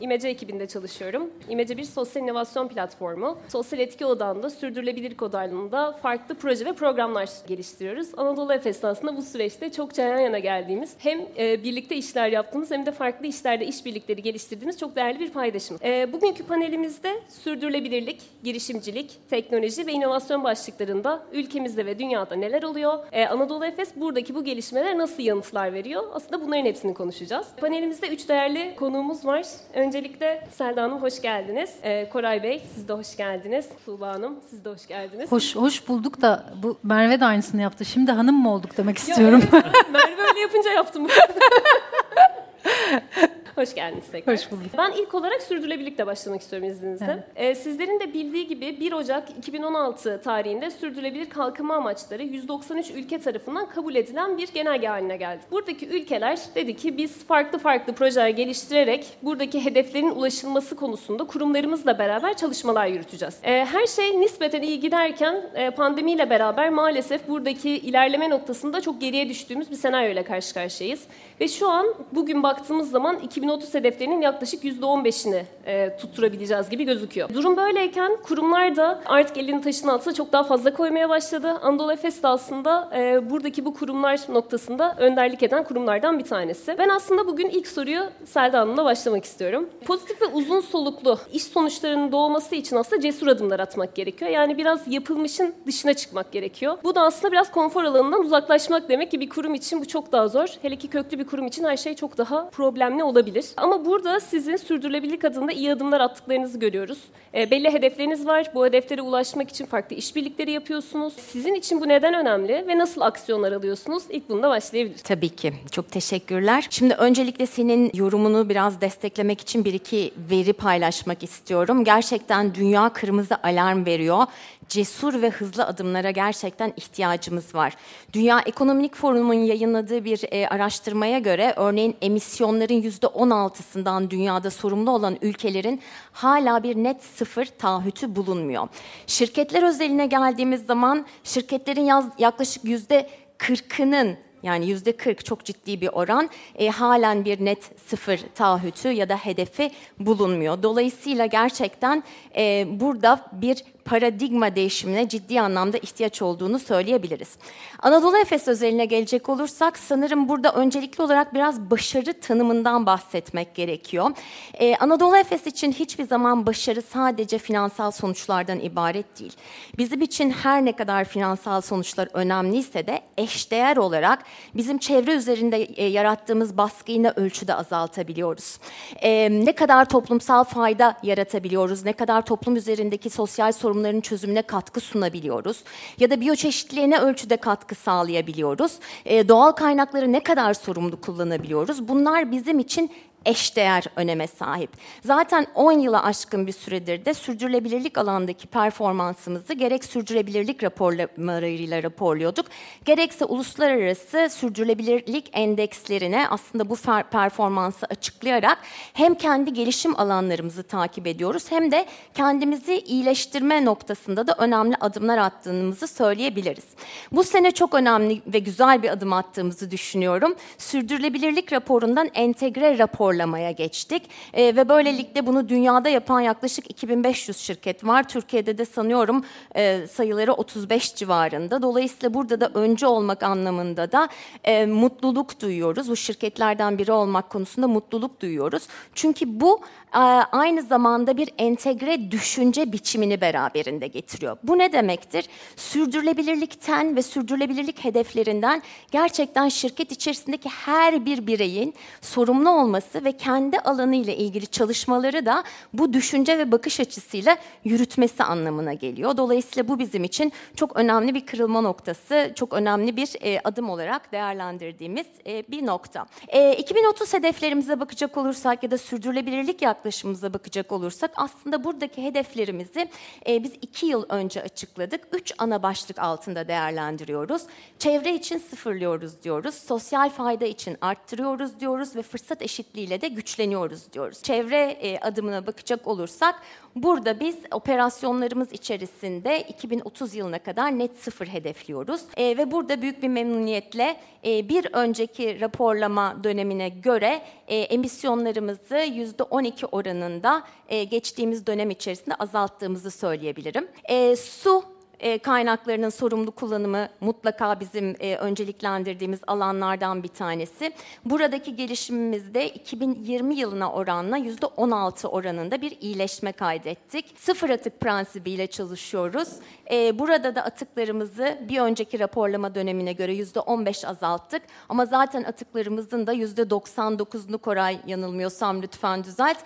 İmece ekibinde çalışıyorum. İmece bir sosyal inovasyon platformu. Sosyal etki odağında, sürdürülebilirlik odağında farklı proje ve programlar geliştiriyoruz. Anadolu Efes aslında bu süreçte çokça yan yana geldiğimiz, hem e, birlikte işler yaptığımız hem de farklı işlerde işbirlikleri geliştirdiğimiz çok değerli bir paydaşımız. E, bugünkü panelimizde sürdürülebilirlik, girişimcilik, teknoloji ve inovasyon başlıklarında ülkemizde ve dünyada neler oluyor? E, Anadolu Efes buradaki bu gelişmelere nasıl yanıtlar veriyor? Aslında bunların hepsini konuşacağız. Panelimizde üç değerli konuğumuz var. Öncelikle Selda Hanım hoş geldiniz. Ee, Koray Bey siz de hoş geldiniz. Tuğba Hanım siz de hoş geldiniz. Hoş hoş bulduk da bu Merve de aynısını yaptı. Şimdi hanım mı olduk demek istiyorum. Ya, evet, Merve öyle yapınca yaptım. Hoş geldiniz tekrar. Hoş bulduk. Ben ilk olarak sürdürülebilirlikle başlamak istiyorum izninizle. Ee, sizlerin de bildiği gibi 1 Ocak 2016 tarihinde sürdürülebilir kalkınma amaçları 193 ülke tarafından kabul edilen bir genelge haline geldi. Buradaki ülkeler dedi ki biz farklı farklı projeler geliştirerek buradaki hedeflerin ulaşılması konusunda kurumlarımızla beraber çalışmalar yürüteceğiz. Ee, her şey nispeten iyi giderken e, pandemiyle beraber maalesef buradaki ilerleme noktasında çok geriye düştüğümüz bir senaryo ile karşı karşıyayız. Ve şu an bugün baktığımız zaman 2030 hedeflerinin yaklaşık %15'ini e, tutturabileceğiz gibi gözüküyor. Durum böyleyken kurumlar da artık elini taşın altına çok daha fazla koymaya başladı. Anadolu Efes de aslında e, buradaki bu kurumlar noktasında önderlik eden kurumlardan bir tanesi. Ben aslında bugün ilk soruyu Selda Hanım'la başlamak istiyorum. Pozitif ve uzun soluklu iş sonuçlarının doğması için aslında cesur adımlar atmak gerekiyor. Yani biraz yapılmışın dışına çıkmak gerekiyor. Bu da aslında biraz konfor alanından uzaklaşmak demek ki bir kurum için bu çok daha zor. Hele ki köklü bir kurum için her şey çok daha problemli olabilir. Ama burada sizin sürdürülebilirlik adında iyi adımlar attıklarınızı görüyoruz. E, belli hedefleriniz var. Bu hedeflere ulaşmak için farklı işbirlikleri yapıyorsunuz. Sizin için bu neden önemli ve nasıl aksiyonlar alıyorsunuz? İlk bunda başlayabiliriz. Tabii ki. Çok teşekkürler. Şimdi öncelikle senin yorumunu biraz desteklemek için bir iki veri paylaşmak istiyorum. Gerçekten dünya kırmızı alarm veriyor cesur ve hızlı adımlara gerçekten ihtiyacımız var. Dünya Ekonomik Forumu'nun yayınladığı bir e, araştırmaya göre örneğin emisyonların %16'sından dünyada sorumlu olan ülkelerin hala bir net sıfır taahhütü bulunmuyor. Şirketler özeline geldiğimiz zaman şirketlerin yaz, yaklaşık yüzde 40'ının yani yüzde 40 çok ciddi bir oran e, halen bir net sıfır taahhütü ya da hedefi bulunmuyor. Dolayısıyla gerçekten e, burada bir paradigma değişimine ciddi anlamda ihtiyaç olduğunu söyleyebiliriz. Anadolu Efes özeline gelecek olursak sanırım burada öncelikli olarak biraz başarı tanımından bahsetmek gerekiyor. Ee, Anadolu Efes için hiçbir zaman başarı sadece finansal sonuçlardan ibaret değil. Bizim için her ne kadar finansal sonuçlar önemliyse de eşdeğer olarak bizim çevre üzerinde e, yarattığımız baskıyı ne ölçüde azaltabiliyoruz. E, ne kadar toplumsal fayda yaratabiliyoruz, ne kadar toplum üzerindeki sosyal sorunları sorunların çözümüne katkı sunabiliyoruz? Ya da biyoçeşitliliğe ne ölçüde katkı sağlayabiliyoruz? E, doğal kaynakları ne kadar sorumlu kullanabiliyoruz? Bunlar bizim için eşdeğer öneme sahip. Zaten 10 yıla aşkın bir süredir de sürdürülebilirlik alandaki performansımızı gerek sürdürülebilirlik raporlarıyla raporluyorduk, gerekse uluslararası sürdürülebilirlik endekslerine aslında bu performansı açıklayarak hem kendi gelişim alanlarımızı takip ediyoruz hem de kendimizi iyileştirme noktasında da önemli adımlar attığımızı söyleyebiliriz. Bu sene çok önemli ve güzel bir adım attığımızı düşünüyorum. Sürdürülebilirlik raporundan entegre rapor raporlamaya geçtik. E, ve böylelikle bunu dünyada yapan yaklaşık 2500 şirket var. Türkiye'de de sanıyorum e, sayıları 35 civarında. Dolayısıyla burada da önce olmak anlamında da e, mutluluk duyuyoruz. Bu şirketlerden biri olmak konusunda mutluluk duyuyoruz. Çünkü bu e, aynı zamanda bir entegre düşünce biçimini beraberinde getiriyor. Bu ne demektir? Sürdürülebilirlikten ve sürdürülebilirlik hedeflerinden gerçekten şirket içerisindeki her bir bireyin sorumlu olması ve kendi alanı ile ilgili çalışmaları da bu düşünce ve bakış açısıyla yürütmesi anlamına geliyor. Dolayısıyla bu bizim için çok önemli bir kırılma noktası, çok önemli bir e, adım olarak değerlendirdiğimiz e, bir nokta. E, 2030 hedeflerimize bakacak olursak ya da sürdürülebilirlik yaklaşımımıza bakacak olursak aslında buradaki hedeflerimizi e, biz iki yıl önce açıkladık. Üç ana başlık altında değerlendiriyoruz. Çevre için sıfırlıyoruz diyoruz, sosyal fayda için arttırıyoruz diyoruz ve fırsat eşitliğiyle prensibisiyle de güçleniyoruz diyoruz. Çevre e, adımına bakacak olursak burada biz operasyonlarımız içerisinde 2030 yılına kadar net sıfır hedefliyoruz. E, ve burada büyük bir memnuniyetle e, bir önceki raporlama dönemine göre emisyonlarımızı %12 oranında geçtiğimiz dönem içerisinde azalttığımızı söyleyebilirim. Su e, kaynaklarının sorumlu kullanımı mutlaka bizim e, önceliklendirdiğimiz alanlardan bir tanesi. Buradaki gelişimimizde 2020 yılına oranla %16 oranında bir iyileşme kaydettik. Sıfır atık prensibiyle çalışıyoruz. E, burada da atıklarımızı bir önceki raporlama dönemine göre %15 azalttık. Ama zaten atıklarımızın da %99'unu Koray yanılmıyorsam lütfen düzelt.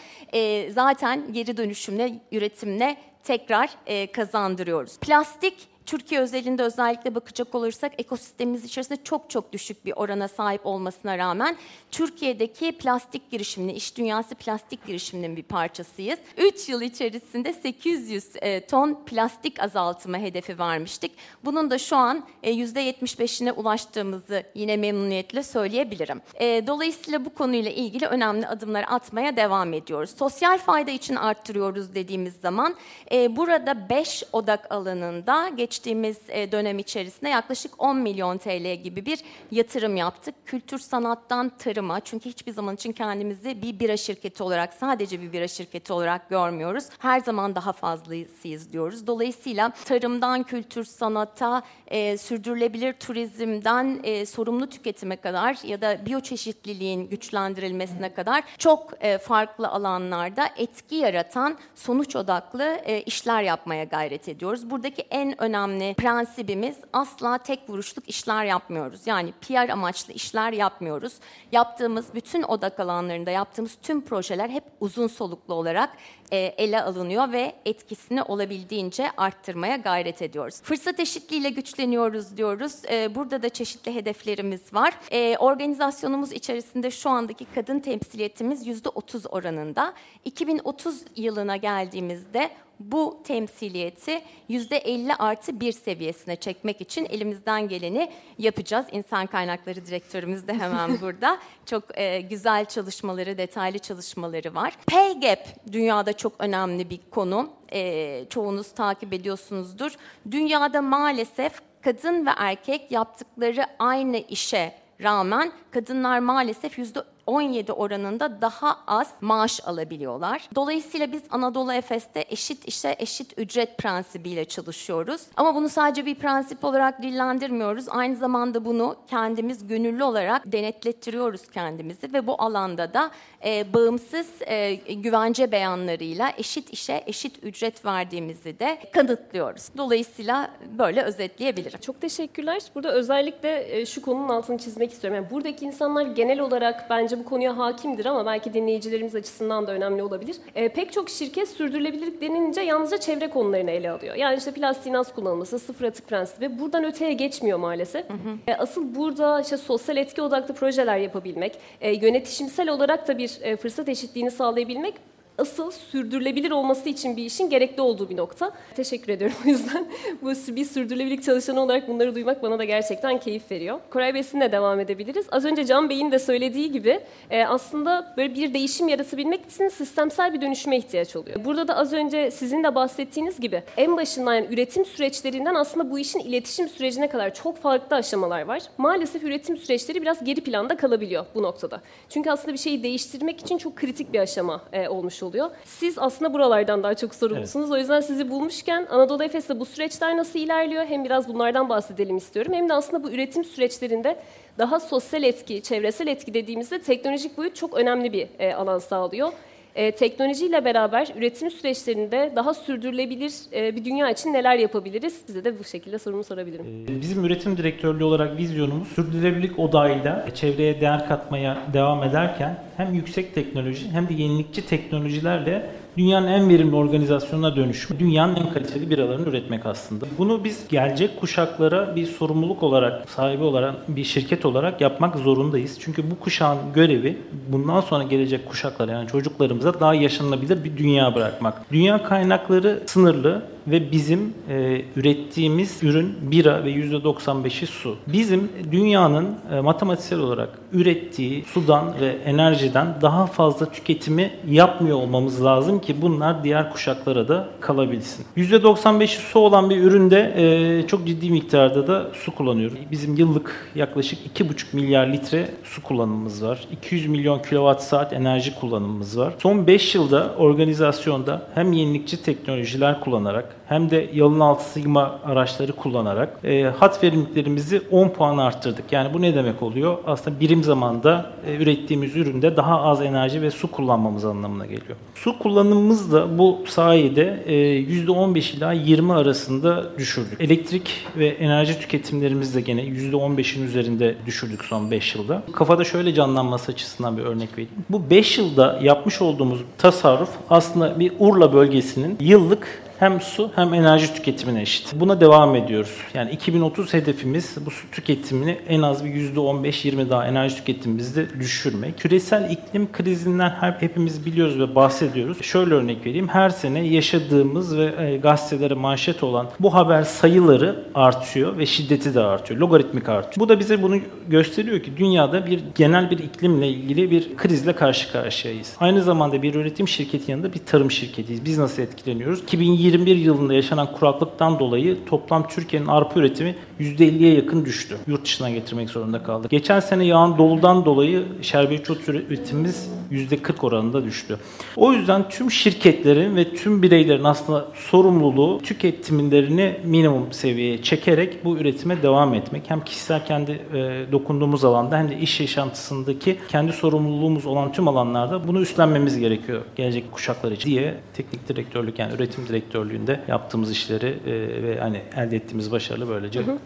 Zaten geri dönüşümle, üretimle tekrar e, kazandırıyoruz. Plastik Türkiye özelinde özellikle bakacak olursak ekosistemimiz içerisinde çok çok düşük bir orana sahip olmasına rağmen Türkiye'deki plastik girişiminin, iş dünyası plastik girişiminin bir parçasıyız. 3 yıl içerisinde 800 e, ton plastik azaltma hedefi vermiştik. Bunun da şu an e, %75'ine ulaştığımızı yine memnuniyetle söyleyebilirim. E, dolayısıyla bu konuyla ilgili önemli adımlar atmaya devam ediyoruz. Sosyal fayda için arttırıyoruz dediğimiz zaman e, burada 5 odak alanında geç geçtiğimiz e, dönem içerisinde yaklaşık 10 milyon TL gibi bir yatırım yaptık. Kültür sanattan tarıma çünkü hiçbir zaman için kendimizi bir bira şirketi olarak sadece bir bira şirketi olarak görmüyoruz. Her zaman daha fazlasıyız diyoruz. Dolayısıyla tarımdan kültür sanata, e, sürdürülebilir turizmden e, sorumlu tüketime kadar ya da biyoçeşitliliğin güçlendirilmesine kadar çok e, farklı alanlarda etki yaratan sonuç odaklı e, işler yapmaya gayret ediyoruz. Buradaki en önemli önemli prensibimiz asla tek vuruşluk işler yapmıyoruz. Yani PR amaçlı işler yapmıyoruz. Yaptığımız bütün odak alanlarında yaptığımız tüm projeler hep uzun soluklu olarak e, ele alınıyor ve etkisini olabildiğince arttırmaya gayret ediyoruz. Fırsat eşitliğiyle güçleniyoruz diyoruz. E, burada da çeşitli hedeflerimiz var. E, organizasyonumuz içerisinde şu andaki kadın temsiliyetimiz yüzde 30 oranında. 2030 yılına geldiğimizde bu temsiliyeti %50 artı bir seviyesine çekmek için elimizden geleni yapacağız. İnsan kaynakları direktörümüz de hemen burada. Çok e, güzel çalışmaları, detaylı çalışmaları var. Pay gap dünyada çok önemli bir konu. E, çoğunuz takip ediyorsunuzdur. Dünyada maalesef kadın ve erkek yaptıkları aynı işe rağmen kadınlar maalesef yüzde 17 oranında daha az maaş alabiliyorlar. Dolayısıyla biz Anadolu Efes'te eşit işe eşit ücret prensibiyle çalışıyoruz. Ama bunu sadece bir prensip olarak dillendirmiyoruz. Aynı zamanda bunu kendimiz gönüllü olarak denetlettiriyoruz kendimizi ve bu alanda da e, bağımsız e, güvence beyanlarıyla eşit işe eşit ücret verdiğimizi de kanıtlıyoruz. Dolayısıyla böyle özetleyebilirim. Çok teşekkürler. Burada özellikle e, şu konunun altını çizmek istiyorum. Yani buradaki insanlar genel olarak bence bu konuya hakimdir ama belki dinleyicilerimiz açısından da önemli olabilir. E, pek çok şirket sürdürülebilirlik denince yalnızca çevre konularını ele alıyor. Yani işte plastiğin az kullanılması, sıfır atık prensibi buradan öteye geçmiyor maalesef. Hı hı. E, asıl burada işte sosyal etki odaklı projeler yapabilmek, e, yönetişimsel olarak da bir e, fırsat eşitliğini sağlayabilmek asıl sürdürülebilir olması için bir işin gerekli olduğu bir nokta. Teşekkür ediyorum o yüzden. Bu bir sürdürülebilirlik çalışanı olarak bunları duymak bana da gerçekten keyif veriyor. Koray Bey sizinle devam edebiliriz. Az önce Can Bey'in de söylediği gibi e, aslında böyle bir değişim yaratabilmek için sistemsel bir dönüşüme ihtiyaç oluyor. Burada da az önce sizin de bahsettiğiniz gibi en başından yani üretim süreçlerinden aslında bu işin iletişim sürecine kadar çok farklı aşamalar var. Maalesef üretim süreçleri biraz geri planda kalabiliyor bu noktada. Çünkü aslında bir şeyi değiştirmek için çok kritik bir aşama e, olmuş oluyor oluyor. Siz aslında buralardan daha çok sorumlusunuz. Evet. O yüzden sizi bulmuşken Anadolu Efes'te bu süreçler nasıl ilerliyor? Hem biraz bunlardan bahsedelim istiyorum. Hem de aslında bu üretim süreçlerinde daha sosyal etki, çevresel etki dediğimizde teknolojik boyut çok önemli bir e, alan sağlıyor e, teknolojiyle beraber üretim süreçlerinde daha sürdürülebilir e, bir dünya için neler yapabiliriz? Size de bu şekilde sorumu sorabilirim. Ee, bizim üretim direktörlüğü olarak vizyonumuz sürdürülebilirlik odağıyla çevreye değer katmaya devam ederken hem yüksek teknoloji hem de yenilikçi teknolojilerle dünyanın en verimli organizasyonuna dönüşme, dünyanın en kaliteli biralarını üretmek aslında. Bunu biz gelecek kuşaklara bir sorumluluk olarak, sahibi olarak bir şirket olarak yapmak zorundayız. Çünkü bu kuşağın görevi bundan sonra gelecek kuşaklara yani çocuklarımıza daha yaşanılabilir bir dünya bırakmak. Dünya kaynakları sınırlı ve bizim e, ürettiğimiz ürün bira ve %95'i su. Bizim dünyanın e, matematiksel olarak ürettiği sudan ve enerjiden daha fazla tüketimi yapmıyor olmamız lazım ki bunlar diğer kuşaklara da kalabilsin. %95'i su olan bir üründe e, çok ciddi miktarda da su kullanıyoruz. Bizim yıllık yaklaşık 2,5 milyar litre su kullanımımız var. 200 milyon kilowatt saat enerji kullanımımız var. Son 5 yılda organizasyonda hem yenilikçi teknolojiler kullanarak hem de yalın altı sigma araçları kullanarak e, hat verimliliklerimizi 10 puan arttırdık. Yani bu ne demek oluyor? Aslında birim zamanda e, ürettiğimiz üründe daha az enerji ve su kullanmamız anlamına geliyor. Su kullanımımız da bu sayede e, %15 ila 20 arasında düşürdük. Elektrik ve enerji tüketimlerimiz de gene %15'in üzerinde düşürdük son 5 yılda. Kafada şöyle canlanması açısından bir örnek vereyim. Bu 5 yılda yapmış olduğumuz tasarruf aslında bir Urla bölgesinin yıllık hem su hem enerji tüketimine eşit. Buna devam ediyoruz. Yani 2030 hedefimiz bu su tüketimini en az bir %15-20 daha enerji tüketimimizde düşürmek. Küresel iklim krizinden hep hepimiz biliyoruz ve bahsediyoruz. Şöyle örnek vereyim. Her sene yaşadığımız ve e, gazetelere manşet olan bu haber sayıları artıyor ve şiddeti de artıyor. Logaritmik artıyor. Bu da bize bunu gösteriyor ki dünyada bir genel bir iklimle ilgili bir krizle karşı karşıyayız. Aynı zamanda bir üretim şirketi yanında bir tarım şirketiyiz. Biz nasıl etkileniyoruz? 2020 2021 yılında yaşanan kuraklıktan dolayı toplam Türkiye'nin arpa üretimi %50'ye yakın düştü. Yurt dışından getirmek zorunda kaldık. Geçen sene yağan doludan dolayı şerbetçi ot üretimimiz %40 oranında düştü. O yüzden tüm şirketlerin ve tüm bireylerin aslında sorumluluğu tüketimlerini minimum seviyeye çekerek bu üretime devam etmek. Hem kişisel kendi e, dokunduğumuz alanda hem de iş yaşantısındaki kendi sorumluluğumuz olan tüm alanlarda bunu üstlenmemiz gerekiyor gelecek kuşaklar için diye teknik direktörlük yani üretim direktörlüğünde yaptığımız işleri e, ve hani elde ettiğimiz başarılı böylece hı hı.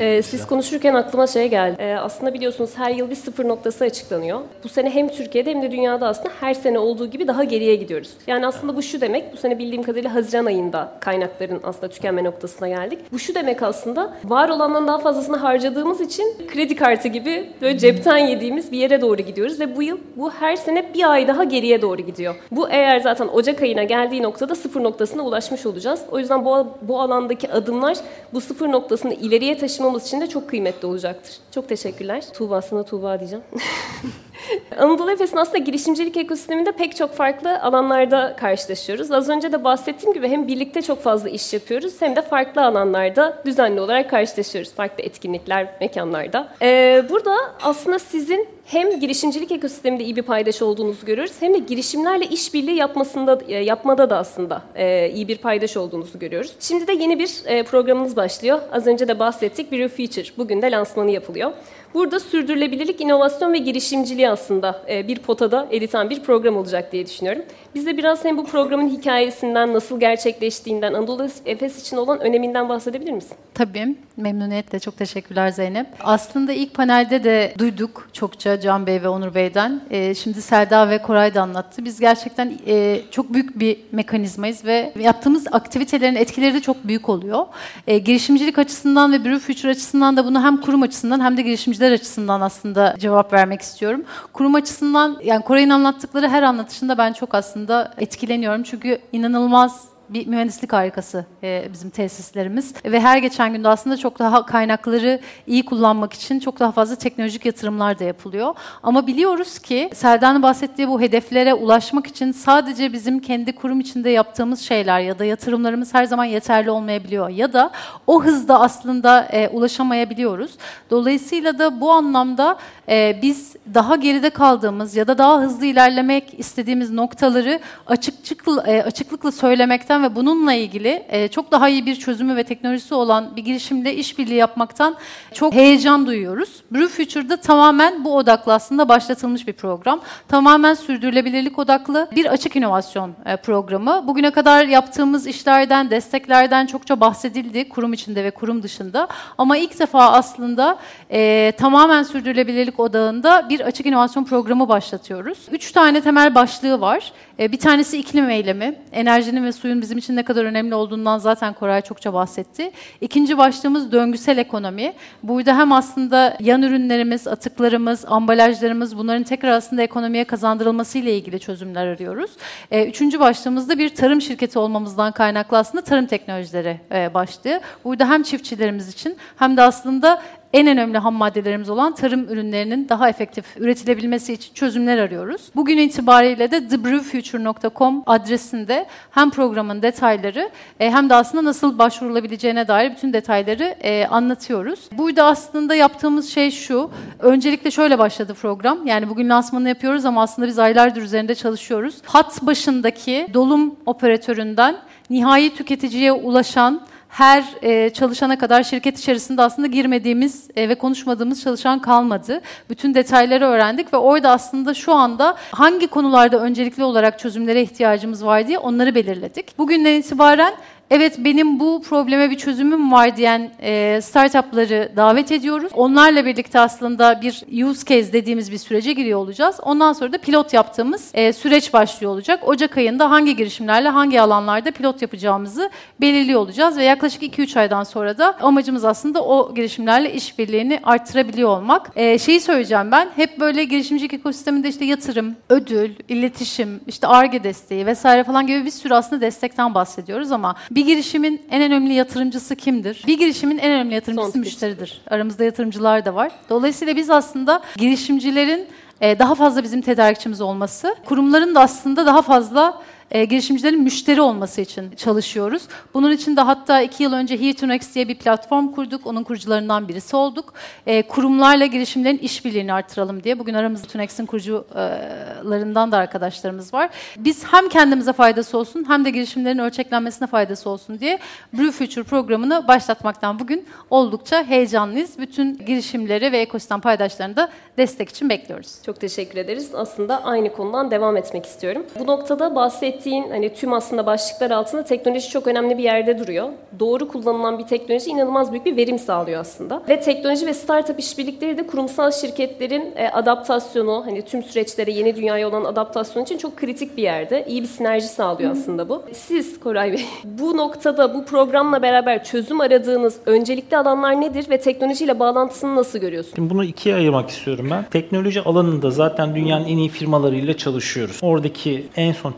Ee, siz konuşurken aklıma şey geldi. Ee, aslında biliyorsunuz her yıl bir sıfır noktası açıklanıyor. Bu sene hem Türkiye'de hem de dünyada aslında her sene olduğu gibi daha geriye gidiyoruz. Yani aslında bu şu demek, bu sene bildiğim kadarıyla Haziran ayında kaynakların aslında tükenme noktasına geldik. Bu şu demek aslında var olandan daha fazlasını harcadığımız için kredi kartı gibi böyle cepten yediğimiz bir yere doğru gidiyoruz ve bu yıl bu her sene bir ay daha geriye doğru gidiyor. Bu eğer zaten Ocak ayına geldiği noktada sıfır noktasına ulaşmış olacağız. O yüzden bu, bu alandaki adımlar bu sıfır noktasını ileriye taşımak taşımamız için de çok kıymetli olacaktır. Çok teşekkürler. Tuğba sana Tuğba diyeceğim. Anadolu Efes'in aslında girişimcilik ekosisteminde pek çok farklı alanlarda karşılaşıyoruz. Az önce de bahsettiğim gibi hem birlikte çok fazla iş yapıyoruz hem de farklı alanlarda düzenli olarak karşılaşıyoruz. Farklı etkinlikler, mekanlarda. Ee, burada aslında sizin hem girişimcilik ekosisteminde iyi bir paydaş olduğunuzu görüyoruz hem de girişimlerle işbirliği yapmasında e, yapmada da aslında e, iyi bir paydaş olduğunuzu görüyoruz. Şimdi de yeni bir e, programınız başlıyor. Az önce de bahsettik. Bir Future. Bugün de lansmanı yapılıyor. Burada sürdürülebilirlik, inovasyon ve girişimciliği aslında e, bir potada eriten bir program olacak diye düşünüyorum. Biz biraz hem bu programın hikayesinden, nasıl gerçekleştiğinden, Anadolu Efes için olan öneminden bahsedebilir misin? Tabii, memnuniyetle. Çok teşekkürler Zeynep. Aslında ilk panelde de duyduk çokça Can Bey ve Onur Bey'den. E, şimdi Selda ve Koray da anlattı. Biz gerçekten e, çok büyük bir mekanizmayız ve yaptığımız aktivitelerin etkileri de çok büyük oluyor. girişimcilik açısından ve Brew Future açısından da bunu hem kurum açısından hem de girişimcilik girişimciler açısından aslında cevap vermek istiyorum. Kurum açısından yani Koray'ın anlattıkları her anlatışında ben çok aslında etkileniyorum. Çünkü inanılmaz bir mühendislik harikası e, bizim tesislerimiz. Ve her geçen günde aslında çok daha kaynakları iyi kullanmak için çok daha fazla teknolojik yatırımlar da yapılıyor. Ama biliyoruz ki Serdan'ın bahsettiği bu hedeflere ulaşmak için sadece bizim kendi kurum içinde yaptığımız şeyler ya da yatırımlarımız her zaman yeterli olmayabiliyor. Ya da o hızda aslında e, ulaşamayabiliyoruz. Dolayısıyla da bu anlamda e, biz daha geride kaldığımız ya da daha hızlı ilerlemek istediğimiz noktaları açıkçıklı, e, açıklıkla söylemekten ve bununla ilgili e, çok daha iyi bir çözümü ve teknolojisi olan bir girişimde işbirliği yapmaktan çok heyecan duyuyoruz. Brew Future'da tamamen bu odaklı aslında başlatılmış bir program. Tamamen sürdürülebilirlik odaklı bir açık inovasyon e, programı. Bugüne kadar yaptığımız işlerden, desteklerden çokça bahsedildi kurum içinde ve kurum dışında. Ama ilk defa aslında e, tamamen sürdürülebilirlik odağında bir açık inovasyon programı başlatıyoruz. Üç tane temel başlığı var. E, bir tanesi iklim eylemi. Enerjinin ve suyun bizim için ne kadar önemli olduğundan zaten Koray çokça bahsetti. İkinci başlığımız döngüsel ekonomi. Burada hem aslında yan ürünlerimiz, atıklarımız, ambalajlarımız bunların tekrar aslında ekonomiye kazandırılması ile ilgili çözümler arıyoruz. E, üçüncü başlığımızda bir tarım şirketi olmamızdan kaynaklı aslında tarım teknolojileri e, başlığı. Burada hem çiftçilerimiz için hem de aslında en önemli ham maddelerimiz olan tarım ürünlerinin daha efektif üretilebilmesi için çözümler arıyoruz. Bugün itibariyle de thebrewfuture.com adresinde hem programın detayları e, hem de aslında nasıl başvurulabileceğine dair bütün detayları e, anlatıyoruz. Burada aslında yaptığımız şey şu. Öncelikle şöyle başladı program. Yani bugün lansmanını yapıyoruz ama aslında biz aylardır üzerinde çalışıyoruz. Hat başındaki dolum operatöründen nihai tüketiciye ulaşan her e, çalışana kadar şirket içerisinde aslında girmediğimiz e, ve konuşmadığımız çalışan kalmadı. Bütün detayları öğrendik ve orada aslında şu anda hangi konularda öncelikli olarak çözümlere ihtiyacımız var diye onları belirledik. Bugünden itibaren evet benim bu probleme bir çözümüm var diyen e, startupları davet ediyoruz. Onlarla birlikte aslında bir use case dediğimiz bir sürece giriyor olacağız. Ondan sonra da pilot yaptığımız e, süreç başlıyor olacak. Ocak ayında hangi girişimlerle hangi alanlarda pilot yapacağımızı belirliyor olacağız ve yaklaşık 2-3 aydan sonra da amacımız aslında o girişimlerle işbirliğini arttırabiliyor olmak. E, şeyi söyleyeceğim ben hep böyle girişimcilik ekosisteminde işte yatırım, ödül, iletişim, işte ARGE desteği vesaire falan gibi bir sürü aslında destekten bahsediyoruz ama bir girişimin en önemli yatırımcısı kimdir? Bir girişimin en önemli yatırımcısı Son müşteridir. Aramızda yatırımcılar da var. Dolayısıyla biz aslında girişimcilerin e, daha fazla bizim tedarikçimiz olması, kurumların da aslında daha fazla e, girişimcilerin müşteri olması için çalışıyoruz. Bunun için de hatta iki yıl önce Here to Next diye bir platform kurduk. Onun kurucularından birisi olduk. E, kurumlarla girişimlerin işbirliğini artıralım diye. Bugün aramızda To Next'in kurucularından da arkadaşlarımız var. Biz hem kendimize faydası olsun hem de girişimlerin ölçeklenmesine faydası olsun diye Brew Future programını başlatmaktan bugün oldukça heyecanlıyız. Bütün girişimleri ve ekosistem paydaşlarını da destek için bekliyoruz. Çok teşekkür ederiz. Aslında aynı konudan devam etmek istiyorum. Bu noktada bahsettiğin hani tüm aslında başlıklar altında teknoloji çok önemli bir yerde duruyor. Doğru kullanılan bir teknoloji inanılmaz büyük bir verim sağlıyor aslında. Ve teknoloji ve startup işbirlikleri de kurumsal şirketlerin e, adaptasyonu, hani tüm süreçlere yeni dünyaya olan adaptasyon için çok kritik bir yerde. İyi bir sinerji sağlıyor aslında bu. Siz Koray Bey, bu noktada bu programla beraber çözüm aradığınız öncelikli alanlar nedir ve teknolojiyle bağlantısını nasıl görüyorsunuz? Şimdi bunu ikiye ayırmak istiyorum ben. Teknoloji alanında zaten dünyanın en iyi firmalarıyla çalışıyoruz. Oradaki en son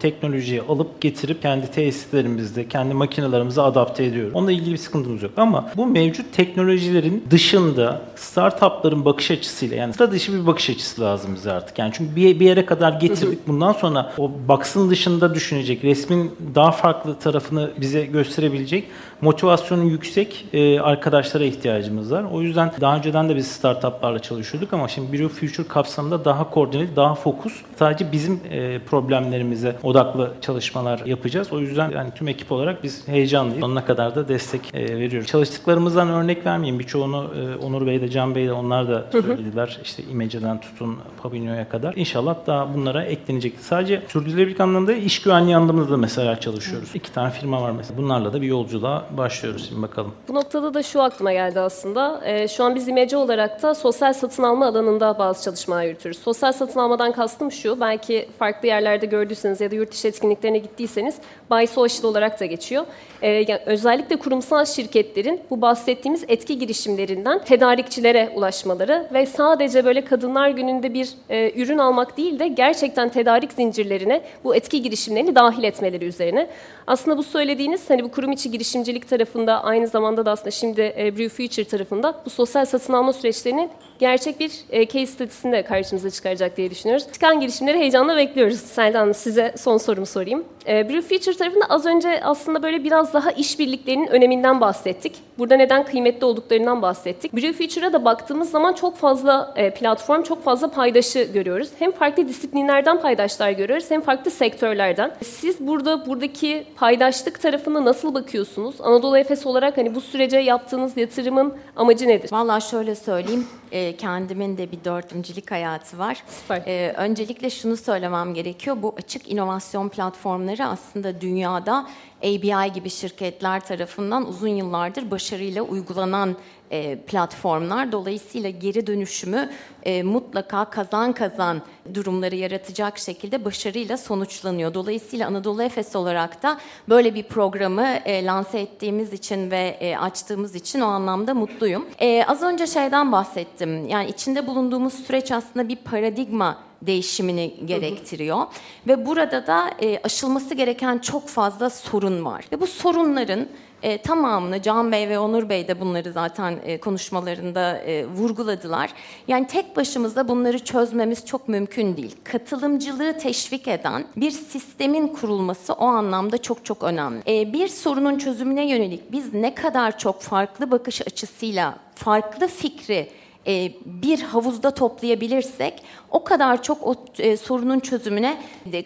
teknolojiyi alıp getirip kendi tesislerimizde, kendi makinelerimize adapte ediyoruz. Onunla ilgili bir sıkıntımız yok. Ama bu mevcut teknolojilerin dışında startupların bakış açısıyla yani sıra dışı bir bakış açısı lazım bize artık. Yani çünkü bir, bir yere kadar getirdik. Bundan sonra o box'ın dışında düşünecek, resmin daha farklı tarafını bize gösterebilecek motivasyonu yüksek e, arkadaşlara ihtiyacımız var. O yüzden daha önceden de biz startuplarla çalışıyorduk ama şimdi Bio Future kapsamında daha koordineli, daha fokus. Sadece bizim e, problemlerimize odaklı çalışmalar yapacağız. O yüzden yani tüm ekip olarak biz heyecanlıyız. Sonuna kadar da destek e, veriyoruz. Çalıştıklarımızdan örnek vermeyeyim. Birçoğunu e, Onur Bey de Can Bey de onlar da söylediler. işte İmece'den tutun Pabinyo'ya kadar. İnşallah daha bunlara eklenecek. Sadece sürdürülebilirlik anlamında iş güvenliği anlamında da mesela çalışıyoruz. İki tane firma var mesela. Bunlarla da bir yolculuğa başlıyoruz şimdi bakalım. Bu noktada da şu aklıma geldi aslında. Ee, şu an biz imece olarak da sosyal satın alma alanında bazı çalışmalar yürütüyoruz. Sosyal satın almadan kastım şu, belki farklı yerlerde gördüyseniz ya da yurt dışı etkinliklerine gittiyseniz Buy Social olarak da geçiyor. Ee, yani özellikle kurumsal şirketlerin bu bahsettiğimiz etki girişimlerinden tedarikçilere ulaşmaları ve sadece böyle kadınlar gününde bir e, ürün almak değil de gerçekten tedarik zincirlerine bu etki girişimlerini dahil etmeleri üzerine. Aslında bu söylediğiniz hani bu kurum içi girişimcilik tarafında aynı zamanda da aslında şimdi e, Brew Future tarafında bu sosyal satın alma süreçlerinin gerçek bir e, case statüsünü de karşımıza çıkaracak diye düşünüyoruz. Çıkan girişimleri heyecanla bekliyoruz. Selda Hanım size son sorumu sorayım. E, Brew Future tarafında az önce aslında böyle biraz daha işbirliklerinin öneminden bahsettik. Burada neden kıymetli olduklarından bahsettik. Brew Future'a da baktığımız zaman çok fazla e, platform, çok fazla paydaşı görüyoruz. Hem farklı disiplinlerden paydaşlar görüyoruz hem farklı sektörlerden. Siz burada buradaki paydaşlık tarafına nasıl bakıyorsunuz? Anadolu Efes olarak hani bu sürece yaptığınız yatırımın amacı nedir? Vallahi şöyle söyleyeyim, e, kendimin de bir dördüncülük hayatı var. Süper. E, öncelikle şunu söylemem gerekiyor, bu açık inovasyon platformları programları aslında dünyada ABI gibi şirketler tarafından uzun yıllardır başarıyla uygulanan e, platformlar. Dolayısıyla geri dönüşümü e, mutlaka kazan kazan durumları yaratacak şekilde başarıyla sonuçlanıyor. Dolayısıyla Anadolu Efes olarak da böyle bir programı e, lanse ettiğimiz için ve e, açtığımız için o anlamda mutluyum. E, az önce şeyden bahsettim. Yani içinde bulunduğumuz süreç aslında bir paradigma değişimini gerektiriyor. Hı hı. Ve burada da e, aşılması gereken çok fazla sorun var. Ve bu sorunların e, tamamını Can Bey ve Onur Bey de bunları zaten e, konuşmalarında e, vurguladılar. Yani tek başımızda bunları çözmemiz çok mümkün değil. Katılımcılığı teşvik eden bir sistemin kurulması o anlamda çok çok önemli. E, bir sorunun çözümüne yönelik biz ne kadar çok farklı bakış açısıyla farklı fikri e, bir havuzda toplayabilirsek o kadar çok o e, sorunun çözümüne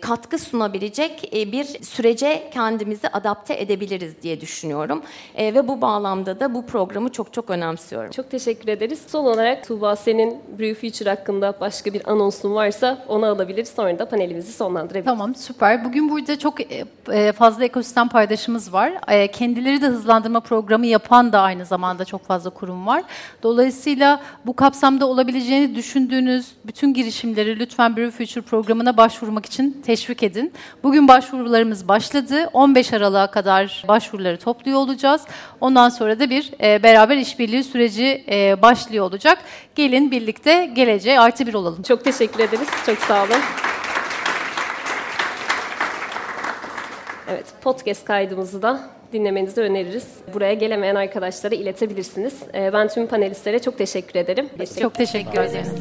katkı sunabilecek e, bir sürece kendimizi adapte edebiliriz diye düşünüyorum. Ve bu bağlamda da bu programı çok çok önemsiyorum. Çok teşekkür ederiz. Son olarak Tuğba senin Brew Future hakkında başka bir anonsun varsa onu alabiliriz. Sonra da panelimizi sonlandırabiliriz. Tamam süper. Bugün burada çok fazla ekosistem paydaşımız var. Kendileri de hızlandırma programı yapan da aynı zamanda çok fazla kurum var. Dolayısıyla bu kapsamda olabileceğini düşündüğünüz bütün girişimleri lütfen Brew Future programına başvurmak için teşvik edin. Bugün başvurularımız başladı. 15 Aralık'a kadar başvuruları topluyor olacağız. Ondan sonra da bir e, beraber işbirliği süreci e, başlıyor olacak. Gelin birlikte geleceğe artı bir olalım. Çok teşekkür ederiz. Çok sağ olun. Evet, podcast kaydımızı da dinlemenizi öneririz. Buraya gelemeyen arkadaşlara iletebilirsiniz. Ee, ben tüm panelistlere çok teşekkür ederim. Çok teşekkür ederiz.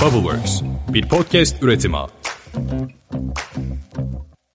Bubbleworks bir podcast üretimi.